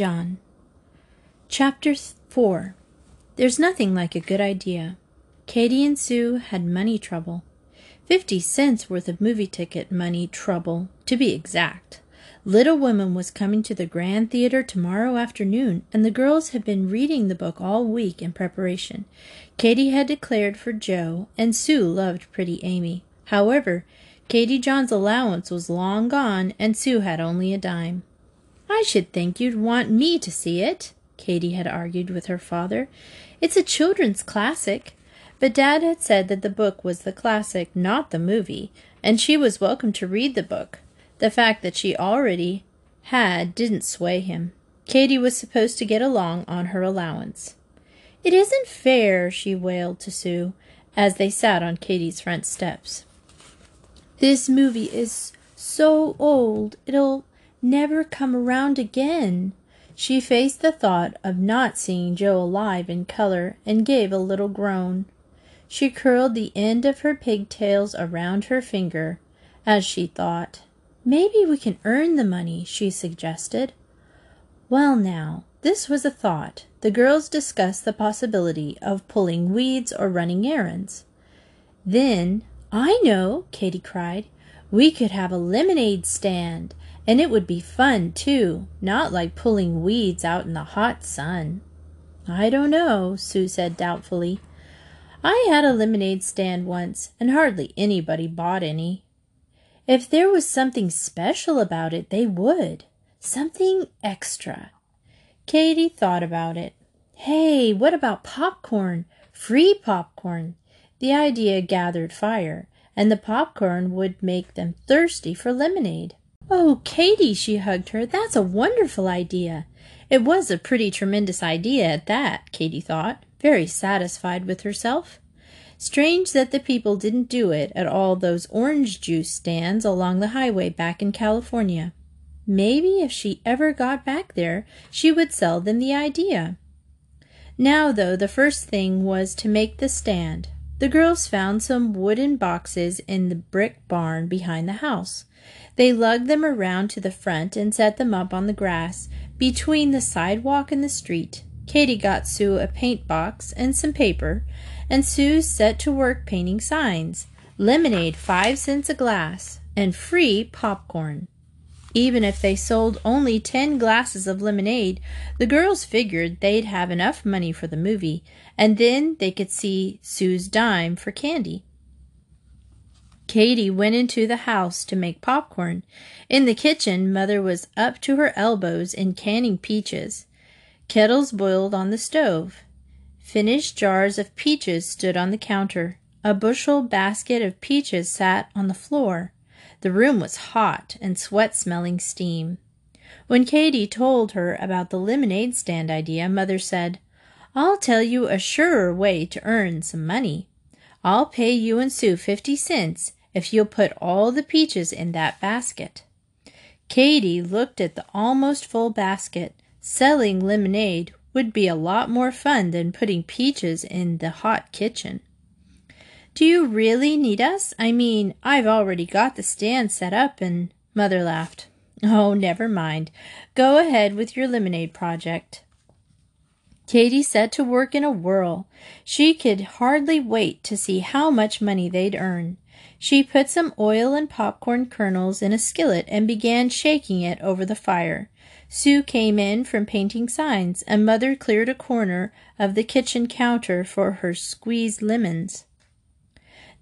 John. Chapter 4 There's nothing like a good idea. Katie and Sue had money trouble. Fifty cents worth of movie ticket money trouble, to be exact. Little Women was coming to the Grand Theater tomorrow afternoon, and the girls had been reading the book all week in preparation. Katie had declared for Jo, and Sue loved pretty Amy. However, Katie John's allowance was long gone, and Sue had only a dime. I should think you'd want me to see it, Katie had argued with her father. It's a children's classic. But Dad had said that the book was the classic, not the movie, and she was welcome to read the book. The fact that she already had didn't sway him. Katie was supposed to get along on her allowance. It isn't fair, she wailed to Sue as they sat on Katie's front steps. This movie is so old, it'll never come around again. She faced the thought of not seeing Jo alive in color and gave a little groan. She curled the end of her pigtails around her finger as she thought. Maybe we can earn the money, she suggested. Well, now, this was a thought. The girls discussed the possibility of pulling weeds or running errands. Then, I know, Katie cried. We could have a lemonade stand. And it would be fun, too, not like pulling weeds out in the hot sun. I don't know, Sue said doubtfully. I had a lemonade stand once, and hardly anybody bought any. If there was something special about it, they would. Something extra. Katie thought about it. Hey, what about popcorn? Free popcorn. The idea gathered fire, and the popcorn would make them thirsty for lemonade. Oh, Katie, she hugged her. That's a wonderful idea. It was a pretty tremendous idea at that, Katie thought, very satisfied with herself. Strange that the people didn't do it at all those orange juice stands along the highway back in California. Maybe if she ever got back there, she would sell them the idea. Now, though, the first thing was to make the stand. The girls found some wooden boxes in the brick barn behind the house. They lugged them around to the front and set them up on the grass between the sidewalk and the street. Katie got Sue a paint box and some paper, and Sue set to work painting signs lemonade five cents a glass, and free popcorn. Even if they sold only ten glasses of lemonade, the girls figured they'd have enough money for the movie, and then they could see Sue's dime for candy. Katie went into the house to make popcorn. In the kitchen, Mother was up to her elbows in canning peaches. Kettles boiled on the stove. Finished jars of peaches stood on the counter. A bushel basket of peaches sat on the floor. The room was hot and sweat smelling steam. When Katie told her about the lemonade stand idea, Mother said, I'll tell you a surer way to earn some money. I'll pay you and Sue fifty cents if you'll put all the peaches in that basket. Katie looked at the almost full basket. Selling lemonade would be a lot more fun than putting peaches in the hot kitchen. Do you really need us? I mean, I've already got the stand set up and Mother laughed. Oh, never mind. Go ahead with your lemonade project. Katie set to work in a whirl. She could hardly wait to see how much money they'd earn. She put some oil and popcorn kernels in a skillet and began shaking it over the fire. Sue came in from painting signs, and Mother cleared a corner of the kitchen counter for her squeezed lemons.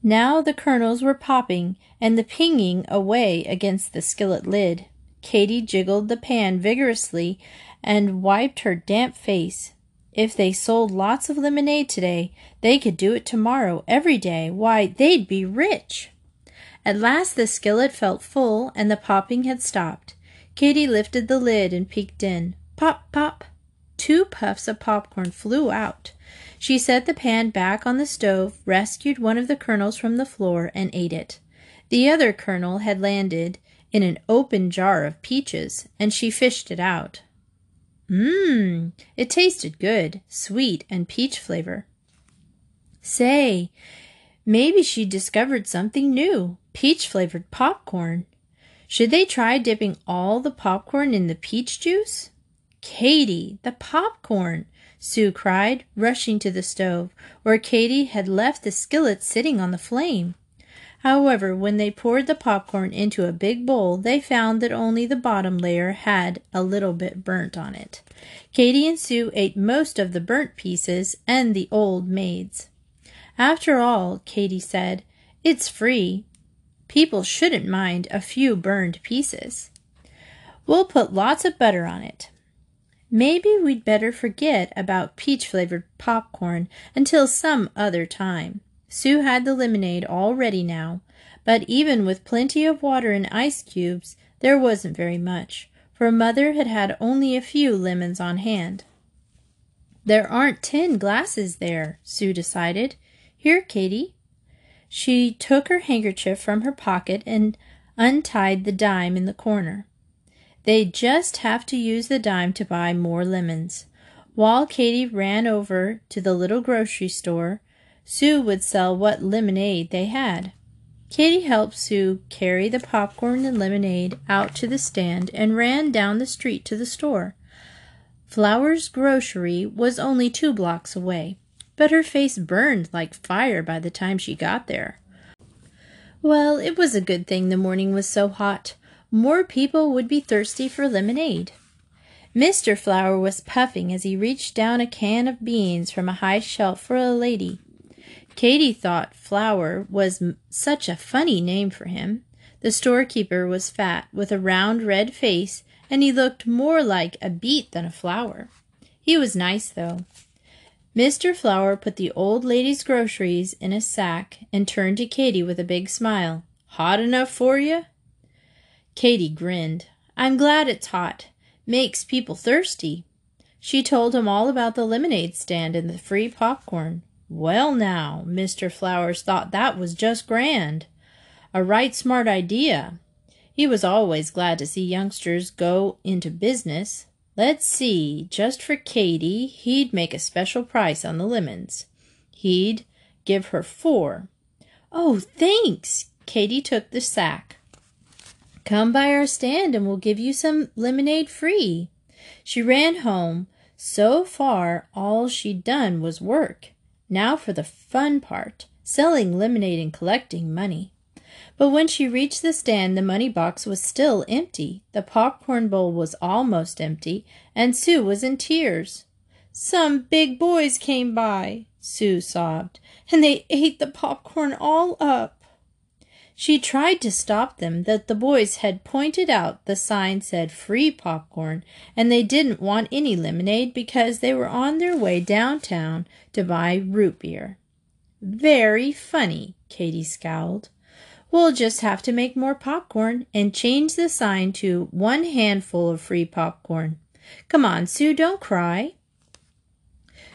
Now the kernels were popping and the pinging away against the skillet lid. Katie jiggled the pan vigorously and wiped her damp face. If they sold lots of lemonade today, they could do it tomorrow, every day. Why, they'd be rich. At last the skillet felt full and the popping had stopped. Katie lifted the lid and peeked in. Pop, pop! Two puffs of popcorn flew out. She set the pan back on the stove, rescued one of the kernels from the floor, and ate it. The other kernel had landed in an open jar of peaches, and she fished it out. Mmm, it tasted good, sweet and peach flavor. Say, maybe she discovered something new peach flavored popcorn. Should they try dipping all the popcorn in the peach juice? Katie, the popcorn! Sue cried, rushing to the stove, where Katie had left the skillet sitting on the flame. However, when they poured the popcorn into a big bowl, they found that only the bottom layer had a little bit burnt on it. Katie and Sue ate most of the burnt pieces and the old maid's. After all, Katie said, it's free. People shouldn't mind a few burned pieces. We'll put lots of butter on it. Maybe we'd better forget about peach flavored popcorn until some other time. Sue had the lemonade all ready now, but even with plenty of water and ice cubes, there wasn't very much, for Mother had had only a few lemons on hand. There aren't ten glasses there, Sue decided. Here, Katie. She took her handkerchief from her pocket and untied the dime in the corner. They'd just have to use the dime to buy more lemons. While Katie ran over to the little grocery store, Sue would sell what lemonade they had. Katie helped Sue carry the popcorn and lemonade out to the stand and ran down the street to the store. Flower's grocery was only two blocks away, but her face burned like fire by the time she got there. Well, it was a good thing the morning was so hot. More people would be thirsty for lemonade. Mr. Flower was puffing as he reached down a can of beans from a high shelf for a lady. Katie thought Flower was such a funny name for him. The storekeeper was fat, with a round red face, and he looked more like a beet than a flower. He was nice, though. Mr. Flower put the old lady's groceries in a sack and turned to Katie with a big smile. Hot enough for you? Katie grinned. I'm glad it's hot. Makes people thirsty. She told him all about the lemonade stand and the free popcorn. Well, now, Mr. Flowers thought that was just grand. A right smart idea. He was always glad to see youngsters go into business. Let's see, just for Katie, he'd make a special price on the lemons. He'd give her four. Oh, thanks! Katie took the sack. Come by our stand and we'll give you some lemonade free. She ran home. So far, all she'd done was work. Now for the fun part selling lemonade and collecting money. But when she reached the stand, the money box was still empty. The popcorn bowl was almost empty, and Sue was in tears. Some big boys came by, Sue sobbed, and they ate the popcorn all up. She tried to stop them, that the boys had pointed out the sign said free popcorn, and they didn't want any lemonade because they were on their way downtown to buy root beer. Very funny, Katie scowled. We'll just have to make more popcorn and change the sign to one handful of free popcorn. Come on, Sue, don't cry.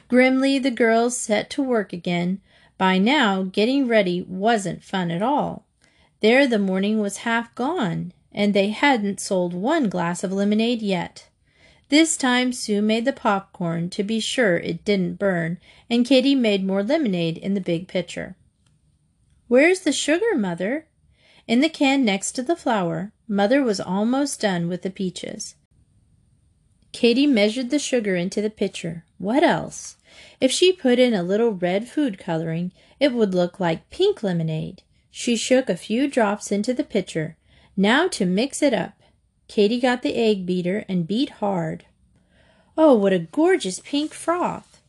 Grimly, the girls set to work again. By now, getting ready wasn't fun at all. There the morning was half gone, and they hadn't sold one glass of lemonade yet. This time Sue made the popcorn to be sure it didn't burn, and Katie made more lemonade in the big pitcher. Where's the sugar, Mother? In the can next to the flour. Mother was almost done with the peaches. Katie measured the sugar into the pitcher. What else? If she put in a little red food coloring, it would look like pink lemonade. She shook a few drops into the pitcher. Now to mix it up. Katie got the egg beater and beat hard. Oh, what a gorgeous pink froth!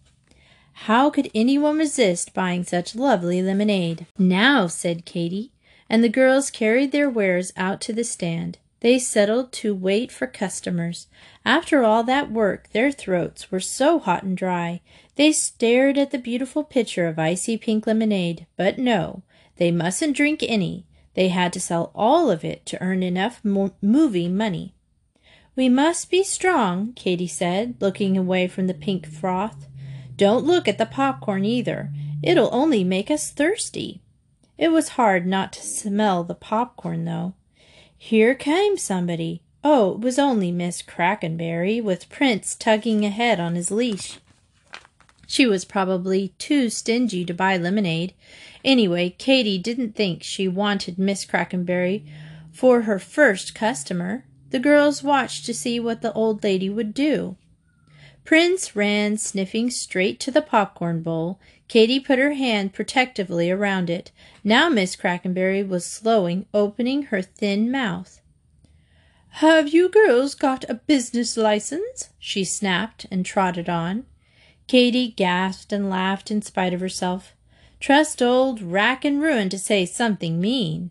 How could anyone resist buying such lovely lemonade? Now, said Katie, and the girls carried their wares out to the stand. They settled to wait for customers. After all that work, their throats were so hot and dry. They stared at the beautiful pitcher of icy pink lemonade, but no, they mustn't drink any. They had to sell all of it to earn enough mo- movie money. We must be strong, Katie said, looking away from the pink froth. Don't look at the popcorn either. It'll only make us thirsty. It was hard not to smell the popcorn, though. Here came somebody. Oh, it was only Miss Crackenberry, with Prince tugging ahead on his leash. She was probably too stingy to buy lemonade, Anyway, Katie didn't think she wanted Miss Crackenberry for her first customer. The girls watched to see what the old lady would do. Prince ran sniffing straight to the popcorn bowl. Katie put her hand protectively around it. Now Miss Crackenberry was slowing, opening her thin mouth. Have you girls got a business license? she snapped and trotted on. Katie gasped and laughed in spite of herself. Trust old Rack and Ruin to say something mean.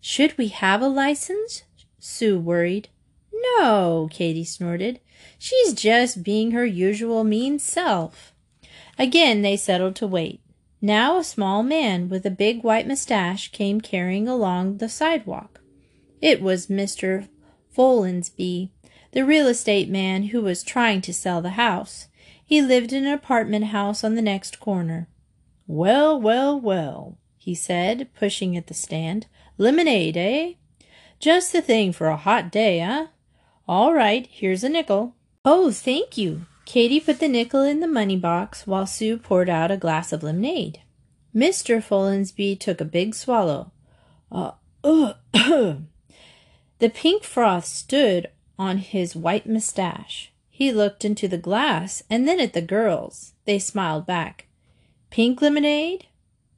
Should we have a license? Sue worried. No, Katie snorted. She's just being her usual mean self. Again they settled to wait. Now a small man with a big white mustache came carrying along the sidewalk. It was Mr. Follansbee, the real estate man who was trying to sell the house. He lived in an apartment house on the next corner. Well, well, well, he said, pushing at the stand. Lemonade, eh? Just the thing for a hot day, eh? All right, here's a nickel. Oh, thank you. Katie put the nickel in the money box while Sue poured out a glass of lemonade. Mr. Follansbee took a big swallow. Uh, uh, the pink froth stood on his white mustache. He looked into the glass and then at the girls. They smiled back. Pink lemonade?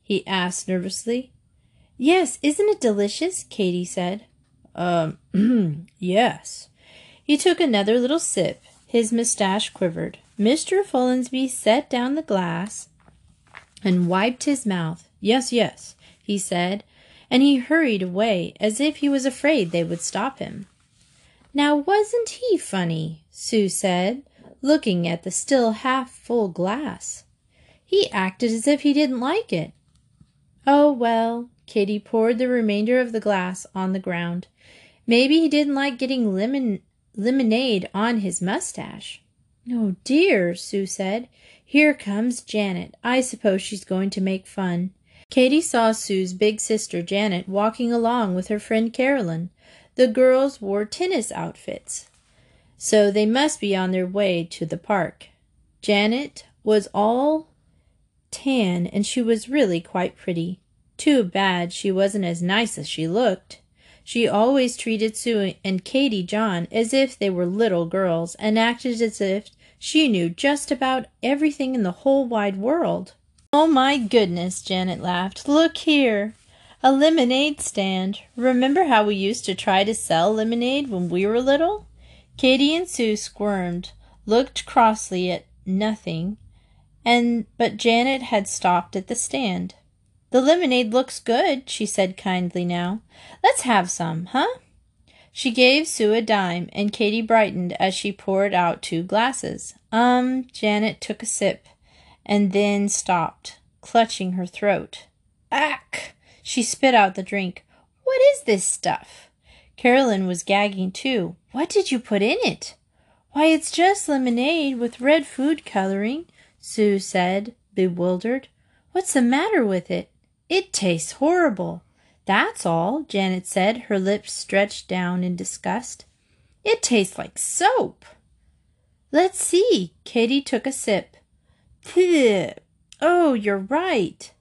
he asked nervously. Yes, isn't it delicious? Katie said. Um, yes. He took another little sip. His mustache quivered. Mr. Follansbee set down the glass and wiped his mouth. Yes, yes, he said, and he hurried away as if he was afraid they would stop him. Now, wasn't he funny? Sue said, looking at the still half full glass. He acted as if he didn't like it. Oh, well, Katie poured the remainder of the glass on the ground. Maybe he didn't like getting lemon lemonade on his mustache. Oh, dear, Sue said. Here comes Janet. I suppose she's going to make fun. Katie saw Sue's big sister Janet walking along with her friend Carolyn. The girls wore tennis outfits, so they must be on their way to the park. Janet was all tan, and she was really quite pretty. Too bad she wasn't as nice as she looked. She always treated Sue and Katy John as if they were little girls, and acted as if she knew just about everything in the whole wide world. Oh my goodness, Janet laughed. Look here. A lemonade stand. Remember how we used to try to sell lemonade when we were little? Katie and Sue squirmed, looked crossly at nothing, and but Janet had stopped at the stand. The lemonade looks good, she said kindly now. Let's have some, huh? She gave Sue a dime, and Katie brightened as she poured out two glasses. Um, Janet took a sip, and then stopped, clutching her throat. Ack! She spit out the drink. What is this stuff? Carolyn was gagging too. What did you put in it? Why, it's just lemonade with red food coloring. Sue said, bewildered. What's the matter with it? It tastes horrible. That's all, Janet said, her lips stretched down in disgust. It tastes like soap. Let's see. Katie took a sip. Phew. Oh, you're right.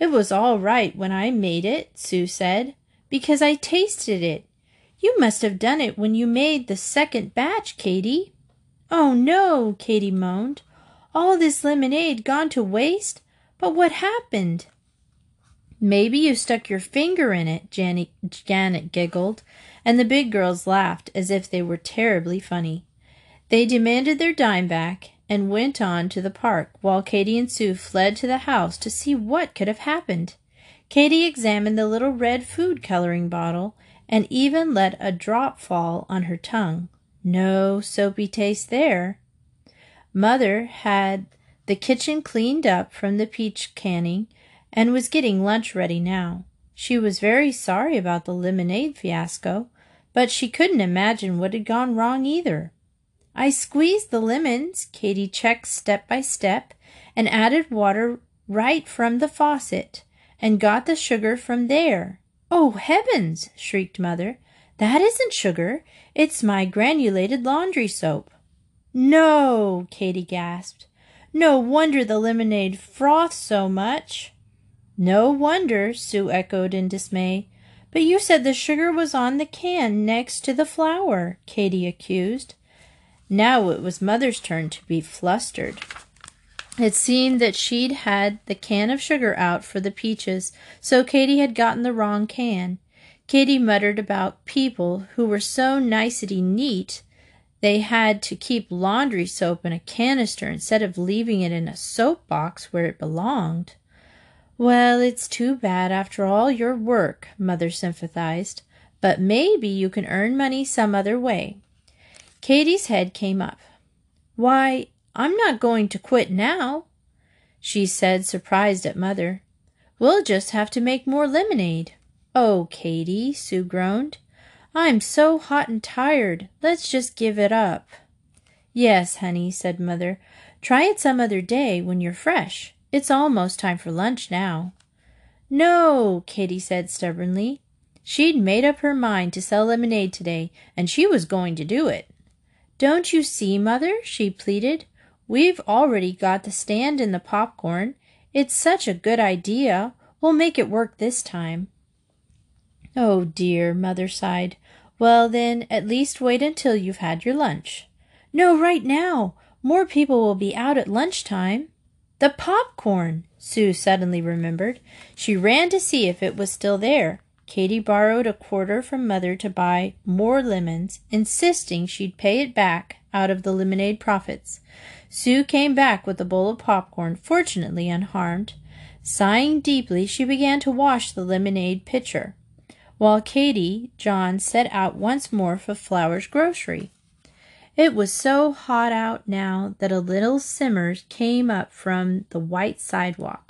It was all right when I made it, Sue said, because I tasted it. You must have done it when you made the second batch, Katie. Oh, no, Katie moaned. All this lemonade gone to waste? But what happened? Maybe you stuck your finger in it, Janet, Janet giggled, and the big girls laughed as if they were terribly funny. They demanded their dime back and went on to the park while Katie and Sue fled to the house to see what could have happened. Katie examined the little red food coloring bottle and even let a drop fall on her tongue. No soapy taste there. Mother had the kitchen cleaned up from the peach canning and was getting lunch ready now. She was very sorry about the lemonade fiasco, but she couldn't imagine what had gone wrong either. I squeezed the lemons, Katie checked step by step, and added water right from the faucet, and got the sugar from there. Oh, heavens! shrieked Mother. That isn't sugar. It's my granulated laundry soap. No, Katie gasped. No wonder the lemonade frothed so much. No wonder, Sue echoed in dismay. But you said the sugar was on the can next to the flour, Katie accused. Now it was Mother's turn to be flustered. It seemed that she'd had the can of sugar out for the peaches, so Katie had gotten the wrong can. Katie muttered about people who were so nicety neat they had to keep laundry soap in a canister instead of leaving it in a soap box where it belonged. Well, it's too bad after all your work, Mother sympathized, but maybe you can earn money some other way. Katie's head came up. Why, I'm not going to quit now, she said, surprised at Mother. We'll just have to make more lemonade. Oh, Katie, Sue groaned. I'm so hot and tired. Let's just give it up. Yes, honey, said Mother. Try it some other day when you're fresh. It's almost time for lunch now. No, Katie said stubbornly. She'd made up her mind to sell lemonade today, and she was going to do it. Don't you see, Mother? she pleaded. We've already got the stand and the popcorn. It's such a good idea. We'll make it work this time. Oh dear, Mother sighed. Well, then, at least wait until you've had your lunch. No, right now. More people will be out at lunchtime. The popcorn, Sue suddenly remembered. She ran to see if it was still there. Katie borrowed a quarter from Mother to buy more lemons, insisting she'd pay it back out of the lemonade profits. Sue came back with a bowl of popcorn, fortunately unharmed. Sighing deeply, she began to wash the lemonade pitcher, while Katy John set out once more for Flower's grocery. It was so hot out now that a little simmer came up from the white sidewalk.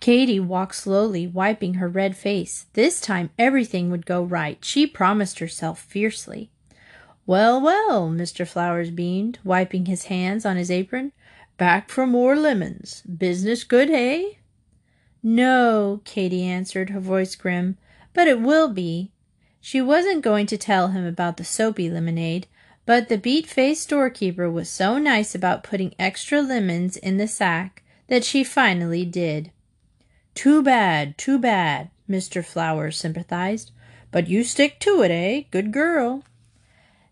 Katie walked slowly, wiping her red face. This time everything would go right. She promised herself fiercely. Well, well, Mr. Flowers beamed, wiping his hands on his apron. Back for more lemons. Business good, hey? No, Katie answered, her voice grim, but it will be. She wasn't going to tell him about the soapy lemonade, but the beet faced storekeeper was so nice about putting extra lemons in the sack that she finally did. Too bad, too bad, Mr. Flowers sympathized. But you stick to it, eh? Good girl.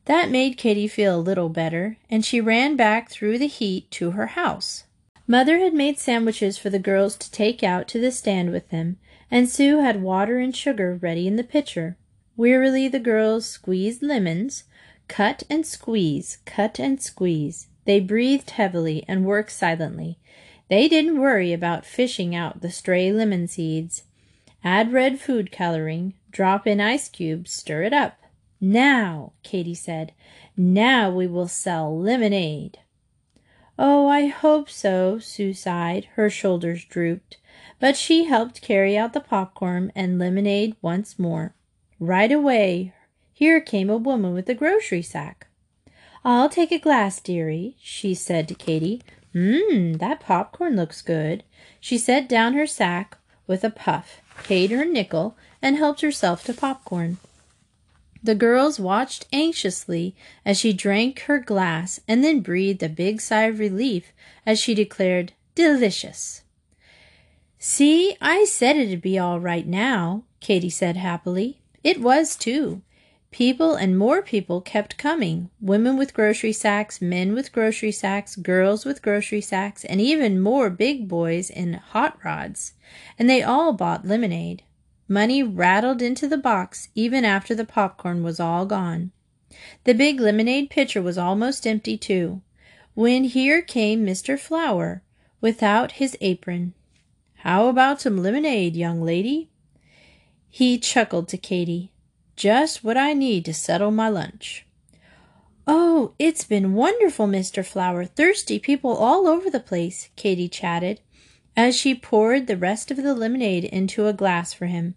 That made Katie feel a little better, and she ran back through the heat to her house. Mother had made sandwiches for the girls to take out to the stand with them, and Sue had water and sugar ready in the pitcher. Wearily the girls squeezed lemons, cut and squeeze, cut and squeeze. They breathed heavily and worked silently. They didn't worry about fishing out the stray lemon seeds. Add red food coloring, drop in ice cubes, stir it up. Now, Katie said, now we will sell lemonade. Oh, I hope so, Sue sighed. Her shoulders drooped. But she helped carry out the popcorn and lemonade once more. Right away, here came a woman with a grocery sack. I'll take a glass, dearie, she said to Katie. Mmm, that popcorn looks good. She set down her sack with a puff, paid her nickel, and helped herself to popcorn. The girls watched anxiously as she drank her glass and then breathed a big sigh of relief as she declared, Delicious. See, I said it'd be all right now, Katie said happily. It was, too. People and more people kept coming women with grocery sacks, men with grocery sacks, girls with grocery sacks, and even more big boys in hot rods. And they all bought lemonade. Money rattled into the box even after the popcorn was all gone. The big lemonade pitcher was almost empty, too, when here came Mr. Flower without his apron. How about some lemonade, young lady? He chuckled to Katie. Just what I need to settle my lunch. Oh, it's been wonderful, Mr. Flower. Thirsty people all over the place, Katie chatted as she poured the rest of the lemonade into a glass for him.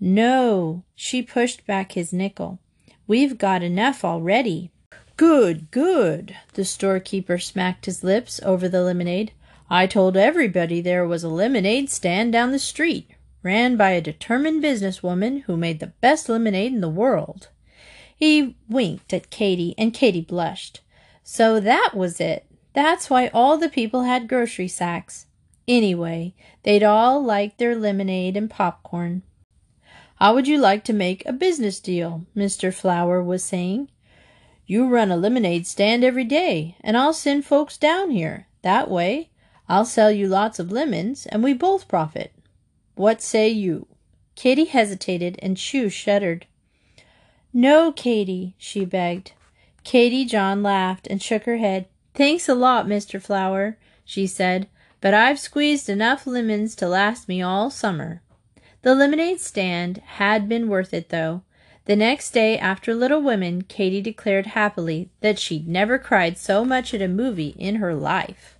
No, she pushed back his nickel. We've got enough already. Good, good. The storekeeper smacked his lips over the lemonade. I told everybody there was a lemonade stand down the street, ran by a determined businesswoman who made the best lemonade in the world. He winked at Katie, and Katie blushed. So that was it. That's why all the people had grocery sacks. Anyway, they'd all like their lemonade and popcorn. How would you like to make a business deal? Mr. Flower was saying. You run a lemonade stand every day, and I'll send folks down here. That way, I'll sell you lots of lemons, and we both profit. What say you?" Katie hesitated, and Sue shuddered. "No, Katie," she begged. Katie John laughed and shook her head. "Thanks a lot, Mr. Flower," she said, "but I've squeezed enough lemons to last me all summer." The lemonade stand had been worth it, though. The next day after Little Women, Katie declared happily that she'd never cried so much at a movie in her life.